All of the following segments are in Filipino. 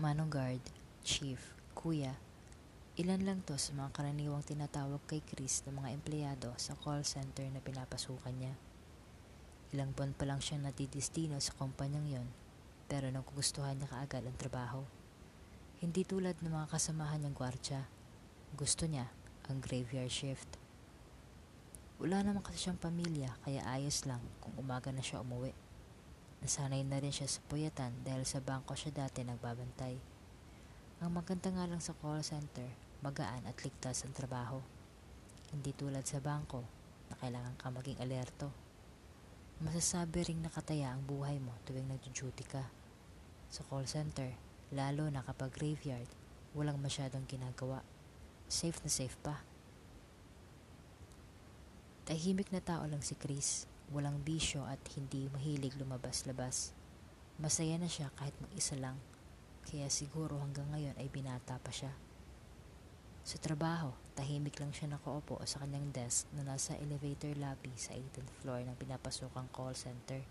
Manong Guard, Chief, Kuya, ilan lang to sa mga karaniwang tinatawag kay Chris ng mga empleyado sa call center na pinapasukan niya. Ilang buwan pa lang siyang natidistino sa kumpanyang yon, pero nagugustuhan niya kaagad ang trabaho. Hindi tulad ng mga kasamahan niyang gwardya, gusto niya ang graveyard shift. Wala naman kasi siyang pamilya kaya ayos lang kung umaga na siya umuwi. Nasanay na rin siya sa puyatan dahil sa bangko siya dati nagbabantay. Ang maganda nga lang sa call center, magaan at ligtas ang trabaho. Hindi tulad sa bangko na kailangan ka maging alerto. Masasabi ring nakataya ang buhay mo tuwing nag-duty ka. Sa call center, lalo na kapag graveyard, walang masyadong ginagawa. Safe na safe pa. Tahimik na tao lang si Chris walang bisyo at hindi mahilig lumabas-labas. Masaya na siya kahit mag-isa lang, kaya siguro hanggang ngayon ay binata pa siya. Sa trabaho, tahimik lang siya nakaupo sa kanyang desk na nasa elevator lobby sa 18th floor ng pinapasokang call center.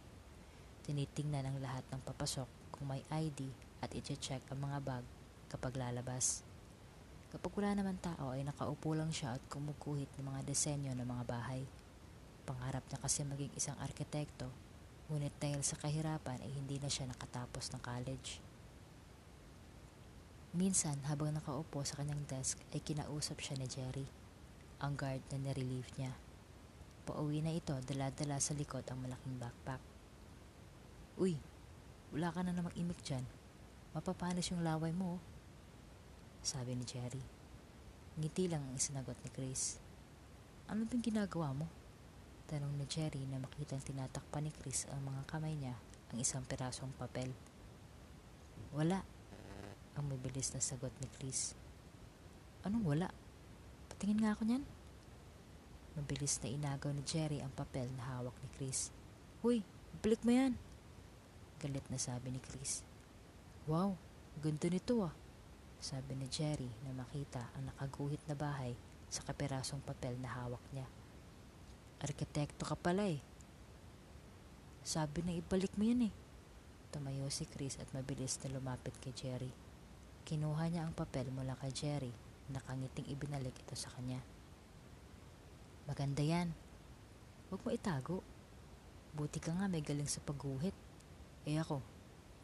Tinitingnan ang lahat ng papasok kung may ID at i-check ang mga bag kapag lalabas. Kapag wala naman tao ay nakaupo lang siya at kumukuhit ng mga disenyo ng mga bahay. Pangarap niya kasi maging isang arkitekto, ngunit dahil sa kahirapan ay hindi na siya nakatapos ng college. Minsan, habang nakaupo sa kanyang desk, ay kinausap siya ni Jerry, ang guard na nirelieve niya. Pauwi na ito, dala-dala sa likod ang malaking backpack. Uy, wala ka na namang imik dyan. Mapapanis yung laway mo, oh. sabi ni Jerry. Ngiti lang ang isinagot ni Chris. Ano bang ginagawa mo? Tanong ni Jerry na makitang tinatakpan ni Chris ang mga kamay niya ang isang pirasong papel. Wala, ang mabilis na sagot ni Chris. Anong wala? Patingin nga ako niyan. Mabilis na inagaw ni Jerry ang papel na hawak ni Chris. Huy, balik mo yan. Galit na sabi ni Chris. Wow, ganda nito ah. Sabi ni Jerry na makita ang nakaguhit na bahay sa kapirasong papel na hawak niya. Arkitekto ka pala eh. Sabi na ibalik mo yan eh. Tumayo si Chris at mabilis na lumapit kay Jerry. Kinuha niya ang papel mula kay Jerry nakangiting ibinalik ito sa kanya. Maganda yan. Huwag mo itago. Buti ka nga may galing sa pagguhit. Eh ako,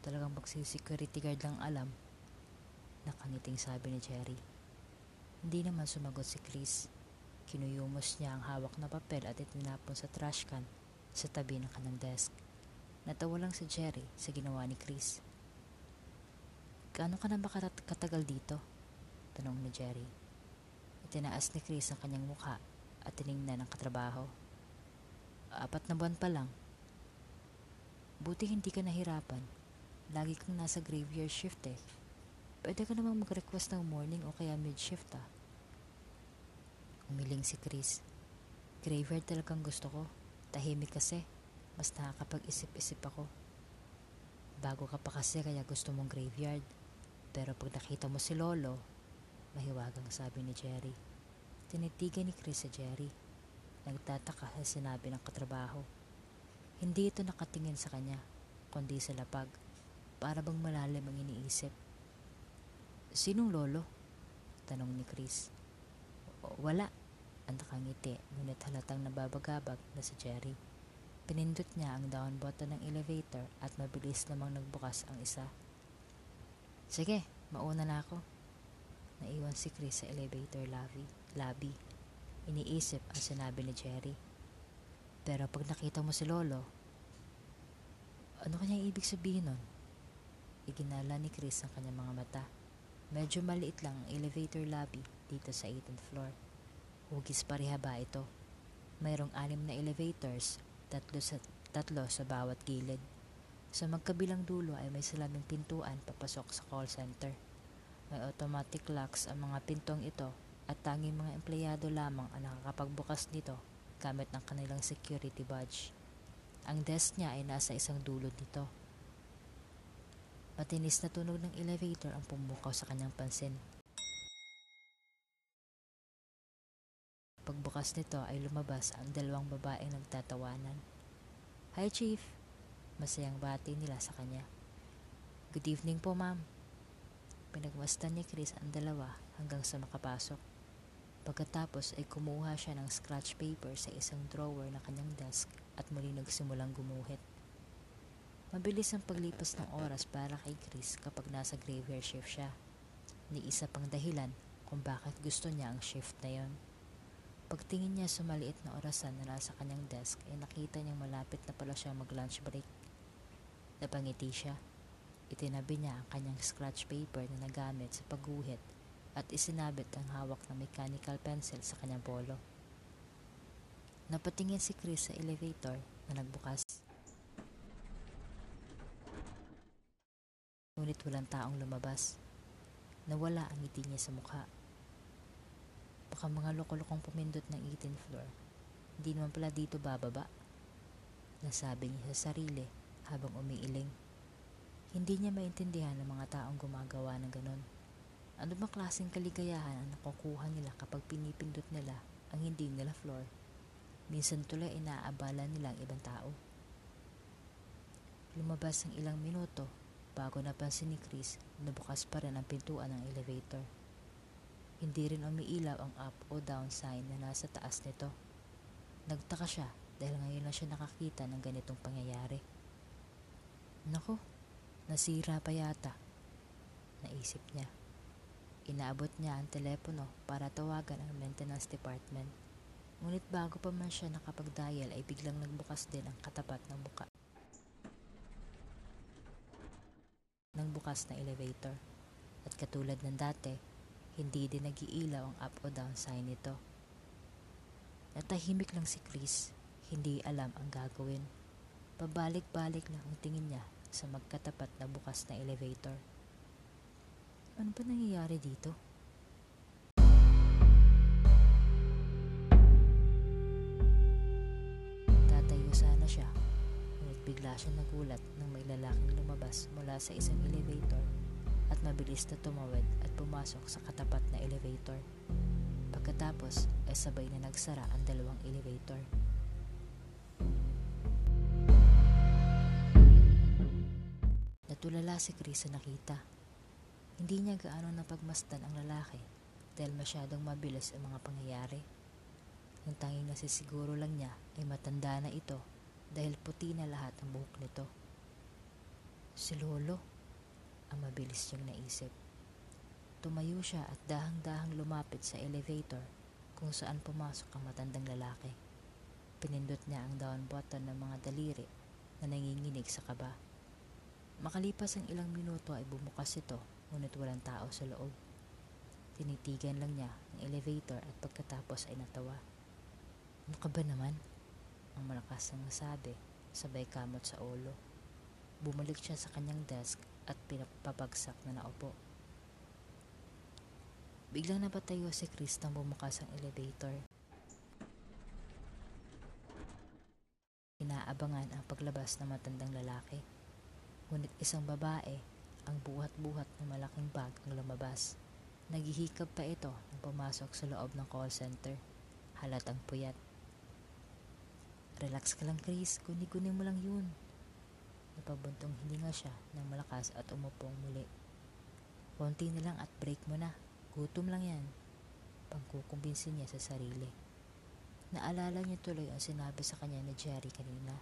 talagang magsisecurity guard lang alam. Nakangiting sabi ni Jerry. Hindi naman sumagot si Chris. Kinuyumos niya ang hawak na papel at itinapon sa trash can sa tabi ng kanang desk. Natawa lang si Jerry sa ginawa ni Chris. Gaano ka na ba katagal dito? Tanong ni Jerry. Itinaas ni Chris ang kanyang mukha at tiningnan ang katrabaho. Apat na buwan pa lang. Buti hindi ka nahirapan. Lagi kang nasa graveyard shift eh. Pwede ka namang mag-request ng morning o kaya mid-shift ah. Umiling si Chris. Graveyard talagang gusto ko. Tahimik kasi. Mas nakakapag-isip-isip ako. Bago ka pa kasi kaya gusto mong graveyard. Pero pag nakita mo si Lolo, mahiwagang sabi ni Jerry. Tinitigan ni Chris sa Jerry. Nagtataka sa sinabi ng katrabaho. Hindi ito nakatingin sa kanya, kundi sa lapag. Para bang malalim ang iniisip. Sinong lolo? Tanong ni Chris. Wala. Ang nakangiti, ngunit halatang nababagabag na si Jerry. Pinindot niya ang down button ng elevator at mabilis namang nagbukas ang isa. Sige, mauna na ako. Naiwan si Chris sa elevator lobby. lobby. Iniisip ang sinabi ni Jerry. Pero pag nakita mo si Lolo, ano kanya ibig sabihin nun? Iginala ni Chris ang kanyang mga mata. Medyo maliit lang ang elevator lobby dito sa 18th floor. Hugis pareha ba ito? Mayroong anim na elevators, tatlo sa, tatlo sa bawat gilid. Sa magkabilang dulo ay may salaming pintuan papasok sa call center. May automatic locks ang mga pintong ito at tanging mga empleyado lamang ang nakakapagbukas nito gamit ng kanilang security badge. Ang desk niya ay nasa isang dulo nito. Matinis na tunog ng elevator ang pumukaw sa kanyang pansin. Pagbukas nito ay lumabas ang dalawang babaeng nagtatawanan. Hi Chief! Masayang bati nila sa kanya. Good evening po ma'am. Pinagmasdan ni Chris ang dalawa hanggang sa makapasok. Pagkatapos ay kumuha siya ng scratch paper sa isang drawer na kanyang desk at muli nagsimulang gumuhit. Mabilis ang paglipas ng oras para kay Chris kapag nasa graveyard shift siya. Ni isa pang dahilan kung bakit gusto niya ang shift na yon. Pagtingin niya sa maliit na orasan na nasa kanyang desk ay nakita niyang malapit na pala siyang mag-lunch break. Napangiti siya. Itinabi niya ang kanyang scratch paper na nagamit sa pagguhit at isinabit ang hawak na mechanical pencil sa kanyang polo. Napatingin si Chris sa elevator na nagbukas. Ngunit walang taong lumabas. Nawala ang ngiti niya sa mukha. Baka mga loko-lokong pumindot ng 18th floor. Hindi naman pala dito bababa. Nasabi niya sa sarili habang umiiling. Hindi niya maintindihan ng mga taong gumagawa ng ganon. Ano bang klaseng kaligayahan ang nakukuha nila kapag pinipindot nila ang hindi nila floor? Minsan tuloy inaabala nila ang ibang tao. Lumabas ang ilang minuto bago napansin ni Chris na bukas pa rin ang pintuan ng elevator. Hindi rin umiilaw ang up o down sign na nasa taas nito. Nagtaka siya dahil ngayon lang siya nakakita ng ganitong pangyayari. Nako, nasira pa yata. Naisip niya. Inaabot niya ang telepono para tawagan ang maintenance department. Ngunit bago pa man siya nakapag-dial ay biglang nagbukas din ang katapat ng buka ng bukas na elevator. At katulad ng dati, hindi din nagiilaw ang up o down sign nito. Natahimik lang si Chris, hindi alam ang gagawin. Pabalik-balik lang ang tingin niya sa magkatapat na bukas na elevator. Ano ba nangyayari dito? Tatayo sana siya Ngunit bigla siya nagulat nang may lalaking lumabas mula sa isang elevator at mabilis na tumawid at pumasok sa katapat na elevator. Pagkatapos ay sabay na nagsara ang dalawang elevator. Natulala si Chris sa nakita. Hindi niya gaano napagmasdan ang lalaki dahil masyadong mabilis ang mga pangyayari. Ang tanging nasisiguro lang niya ay matanda na ito dahil puti na lahat ang buhok nito. Si Lolo, ang mabilis niyang naisip. Tumayo siya at dahang-dahang lumapit sa elevator kung saan pumasok ang matandang lalaki. Pinindot niya ang down button ng mga daliri na nanginginig sa kaba. Makalipas ang ilang minuto ay bumukas ito ngunit walang tao sa loob. Tinitigan lang niya ang elevator at pagkatapos ay natawa. Ano ka ba naman? Ang malakas na nasabi, sabay kamot sa ulo. Bumalik siya sa kanyang desk at pinapabagsak na naupo. Biglang napatayo si Chris nang bumukas ang elevator. Inaabangan ang paglabas ng matandang lalaki. Ngunit isang babae, ang buhat-buhat ng malaking bag ang lumabas. Naghihikab pa ito nang pumasok sa loob ng call center. Halatang puyat. Relax ka lang Chris, guni-guni mo lang yun. Napabuntong hininga siya ng malakas at umupong muli. Konti na lang at break mo na. Gutom lang yan. Pangkukumbinsin niya sa sarili. Naalala niya tuloy ang sinabi sa kanya ni Jerry kanina.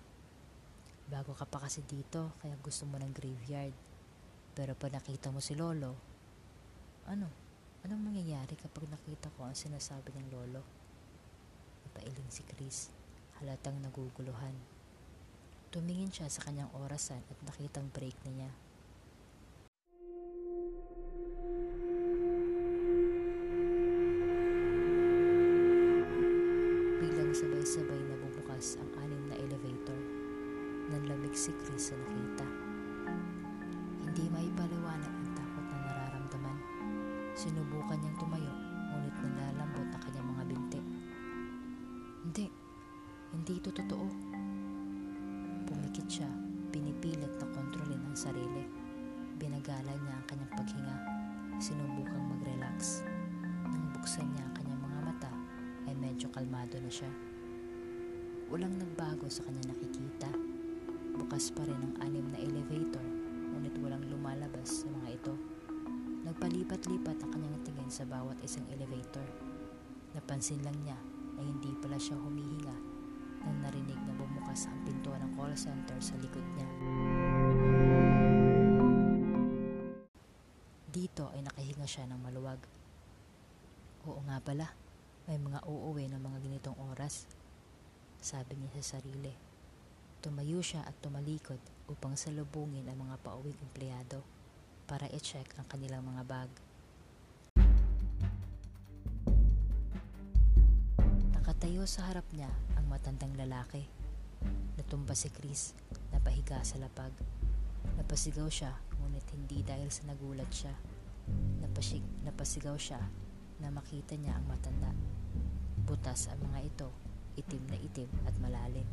Bago ka pa kasi dito, kaya gusto mo ng graveyard. Pero pag nakita mo si Lolo, ano? Anong mangyayari kapag nakita ko ang sinasabi ng Lolo? Napailing si Chris, halatang naguguluhan. Tumingin siya sa kanyang orasan at nakitang break na niya. Biglang sabay-sabay na bumukas ang anim na elevator. Nanlamig si Chris sa nakita. Hindi maipaliwanag ang takot na nararamdaman. Sinubukan niyang tumayo, ngunit nalalambot ang kanyang mga binti. Hindi, hindi ito totoo. Pumikit siya, pinipilit na kontrolin ang sarili. Binagalan niya ang kanyang paghinga. Sinubukang mag-relax. Nang buksan niya ang kanyang mga mata, ay medyo kalmado na siya. Walang nagbago sa kanya nakikita. Bukas pa rin ang anim na elevator, ngunit walang lumalabas sa mga ito. Nagpalipat-lipat ang kanyang tingin sa bawat isang elevator. Napansin lang niya na hindi pala siya humihinga nang narinig na bumukas ang pinto ng call center sa likod niya. Dito ay nakahinga siya ng maluwag. Oo nga pala, may mga uuwi ng mga ganitong oras. Sabi niya sa sarili. Tumayo siya at tumalikod upang salubungin ang mga pauwing empleyado para i-check ang kanilang mga bag. Nakatayo sa harap niya matandang lalaki. Natumba si Chris, napahiga sa lapag. Napasigaw siya, ngunit hindi dahil sa nagulat siya. Napasig, napasigaw siya na makita niya ang matanda. Butas ang mga ito, itim na itim at malalim.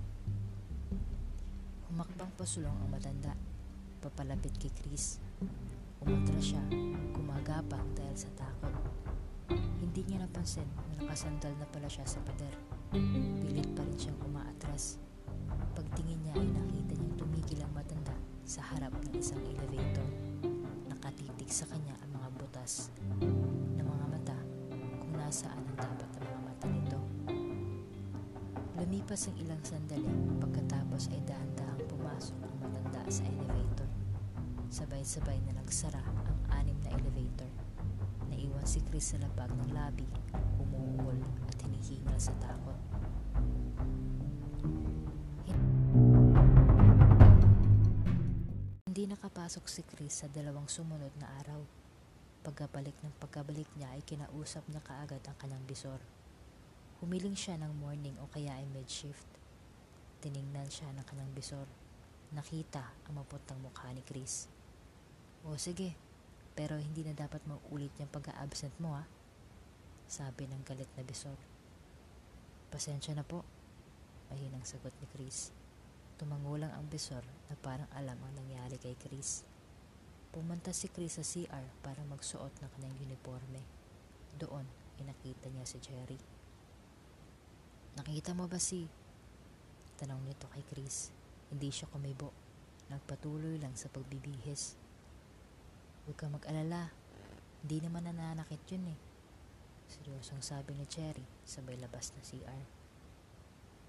Humakbang pasulong ang matanda, papalapit kay Chris. Umatras siya, gumagapang dahil sa takot. Hindi niya napansin na nakasandal na pala siya sa pader. Pilit pa rin siyang umaatras. Pagtingin niya ay nakita niyang tumigil ang matanda sa harap ng isang elevator. Nakatitig sa kanya ang mga butas ng mga mata kung nasaan ang dapat ang mga mata nito. Lumipas ang ilang sandali pagkatapos ay dahan-dahang pumasok ang matanda sa elevator. Sabay-sabay na nagsara ang anim na elevator. Naiwan si Chris sa labag ng lobby, umuungol at hinihingal sa takot. Nakapasok si Chris sa dalawang sumunod na araw. Pagkabalik ng pagkabalik niya ay kinausap niya kaagad ang kanyang bisor. Humiling siya ng morning o kaya ay mid-shift. Tiningnan siya ng kanyang bisor. Nakita ang maputang mukha ni Chris. O sige, pero hindi na dapat maulit yung pag-absent mo ha. Sabi ng galit na bisor. Pasensya na po. Mahinang sagot ni Chris. Tumangulang ang bisor na parang alam ang nangyari kay Chris. Pumunta si Chris sa CR para magsuot ng kanyang uniforme. Doon, inakita niya si Jerry. Nakita mo ba si... Tanong nito kay Chris. Hindi siya kumibo. Nagpatuloy lang sa pagbibihis. Huwag ka mag-alala. Hindi naman nananakit yun eh. Seryosong sabi ni Cherry sabay labas na CR.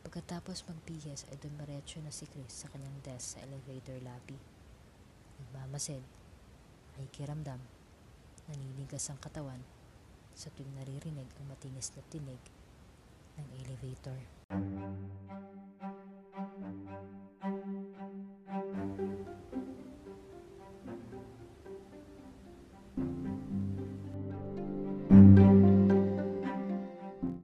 Pagkatapos magbihis ay dumiretso na si Chris sa kanyang desk sa elevator lobby. Nagmamasid, ay kiramdam, naninigas ang katawan sa tuwing naririnig ang matinis na tinig ng elevator.